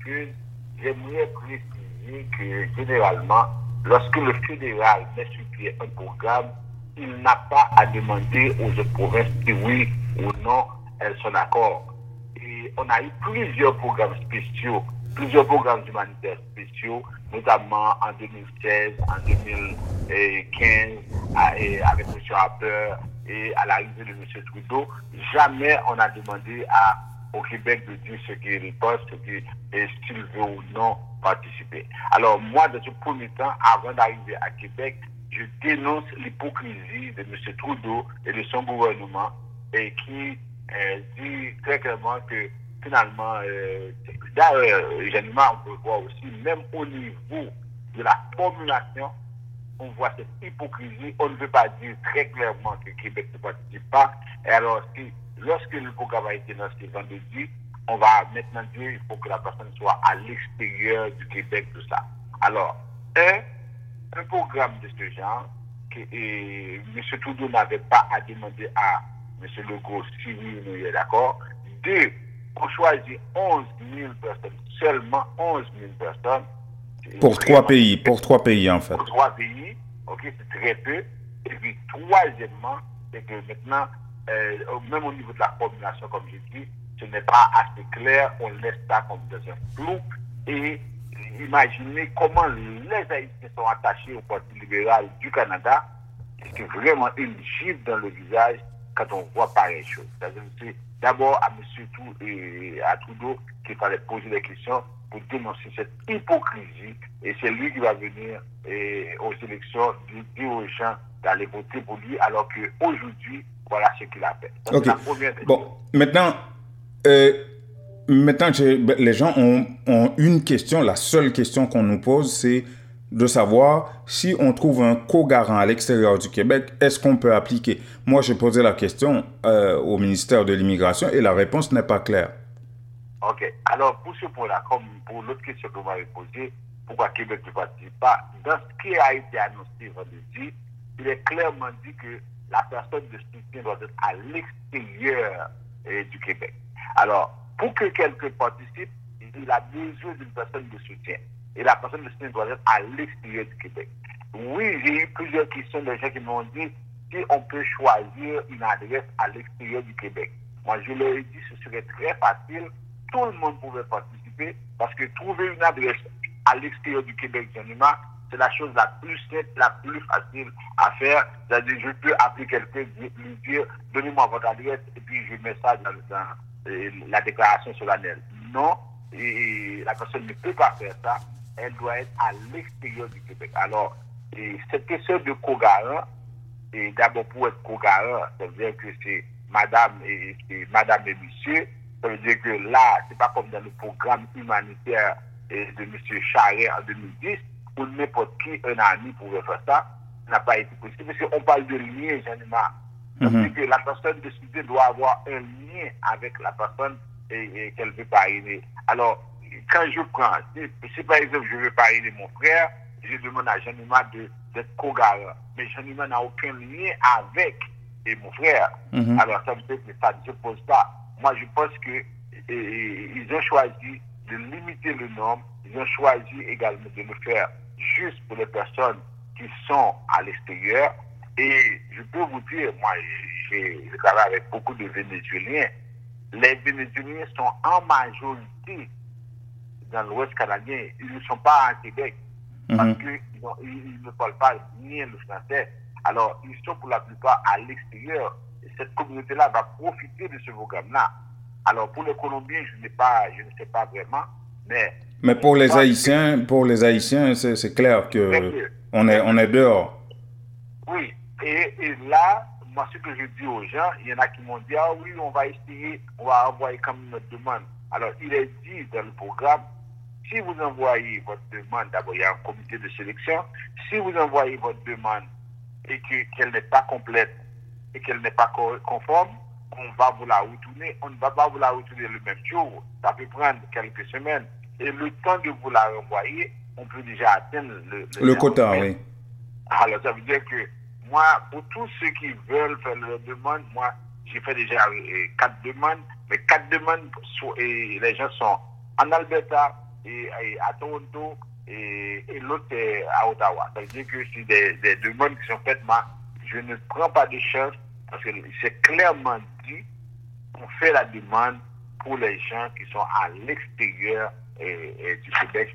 excuse, j'aimerais préciser que généralement, lorsque le fédéral met sur pied un programme, il n'a pas à demander aux autres provinces si oui ou non elles sont d'accord. Et on a eu plusieurs programmes spéciaux, plusieurs programmes humanitaires spéciaux, notamment en 2016, en 2015, avec M. Harper et à l'arrivée de M. Trudeau. Jamais on a demandé à, au Québec de dire ce qu'il pense, s'il veut ou non participer. Alors moi, dans ce premier temps, avant d'arriver à Québec, je dénonce l'hypocrisie de M. Trudeau et de son gouvernement et qui euh, dit très clairement que finalement, euh, d'ailleurs, on peut voir aussi, même au niveau de la formulation, on voit cette hypocrisie. On ne veut pas dire très clairement que Québec ne participe pas. Et alors, si, lorsque le programme a été lancé vendredi, on va maintenant dire qu'il faut que la personne soit à l'extérieur du Québec, tout ça. Alors, un, un programme de ce genre, que M. Trudeau n'avait pas à demander à M. Legault si oui ou est d'accord. Deux, on choisit 11 000 personnes, seulement 11 000 personnes. Pour trois pays, pour trois pays en fait. Pour trois pays, ok, c'est très peu. Et puis, troisièmement, c'est que maintenant, euh, même au niveau de la formulation, comme je dis, ce n'est pas assez clair, on laisse ça comme dans un flou. Et imaginez comment les Haïtiens sont attachés au Parti libéral du Canada. C'est vraiment une gifle dans le visage quand on voit pareille chose. C'est d'abord à M. Tout et à Trudeau qu'il fallait poser des questions pour dénoncer cette hypocrisie. Et c'est lui qui va venir aux élections dire aux gens d'aller voter pour lui, alors qu'aujourd'hui, voilà ce qu'il a fait. Bon, maintenant, euh, maintenant les gens ont, ont, une question, la seule question qu'on nous pose, c'est de savoir si on trouve un co-garant à l'extérieur du Québec, est-ce qu'on peut appliquer? Moi, j'ai posé la question euh, au ministère de l'Immigration et la réponse n'est pas claire. OK. Alors, pour ce point-là, comme pour l'autre question que vous m'avez posée, pourquoi Québec ne participe pas, dans ce qui a été annoncé vendredi, il est clairement dit que la personne de soutien doit être à l'extérieur euh, du Québec. Alors, pour que quelqu'un participe, il a besoin d'une personne de soutien. Et la personne de doit être à l'extérieur du Québec. Oui, j'ai eu plusieurs questions de gens qui m'ont dit si on peut choisir une adresse à l'extérieur du Québec. Moi, je leur ai dit ce serait très facile. Tout le monde pouvait participer parce que trouver une adresse à l'extérieur du Québec, c'est la chose la plus simple, la plus facile à faire. C'est-à-dire, je peux appeler quelqu'un, lui dire, donnez-moi votre adresse, et puis je mets ça dans, euh, la déclaration solennelle. Non, la personne ne peut pas faire ça elle doit être à l'extérieur du Québec. Alors, cette question de co-garant, et d'abord pour être co-garant, ça veut dire que c'est madame et, madame et monsieur, ça veut dire que là, c'est pas comme dans le programme humanitaire de M. Charret en 2010, où n'importe qui, un ami pouvait faire ça, n'a pas été possible, parce qu'on parle de lien, j'en ai mm que la personne décidée doit avoir un lien avec la personne et, qu'elle veut parrainer. Alors, quand je prends, si, par exemple je veux parler de mon frère, je demande à Jean-Nima d'être co-garant. Mais Jean-Nima n'a aucun lien avec mon frère. Mhm. Alors ça veut dire que ça ne se pose pas. Moi je pense que ils ont choisi de limiter le nombre, ils ont choisi également de le faire juste pour les personnes qui sont à l'extérieur. Et je peux vous dire, moi j'ai travaillé avec beaucoup de Vénézuéliens. Les Vénézuéliens sont en majorité dans l'Ouest canadien, ils ne sont pas à Québec mhm. parce qu'ils ne parlent pas ni le français. Alors, ils sont pour la plupart à l'extérieur. Et cette communauté-là va profiter de ce programme-là. Alors, pour les Colombiens, je, pas, je ne sais pas vraiment, mais... Mais pour les Haïtiens, pour les Haïtiens, c'est clair que on est, on est dehors. Oui. Et, et, là, moi, ce que je dis aux gens, il y en a qui m'ont dit, ah oui, on va essayer, on va envoyer comme notre demande. Alors, il est dit dans le programme si vous envoyez votre demande, d'abord, il y a un comité de sélection. Si vous envoyez votre demande et qu'elle n'est pas complète et qu'elle n'est pas conforme, on va vous la retourner. On ne va pas vous la retourner le même jour. Ça peut prendre quelques semaines. Et le temps de vous la renvoyer, on peut déjà atteindre le, le, quota, oui. Alors, ça veut dire que moi, pour tous ceux qui veulent faire leur demande, moi, j'ai fait déjà euh, quatre demandes. Mais quatre demandes, et les gens sont en Alberta, et, à Toronto et, l'autre à Ottawa. Ça veut dire que c'est des, demandes qui sont faites, mais je ne prends pas de chance parce que c'est clairement dit qu'on fait la demande pour les gens qui sont à l'extérieur du Québec.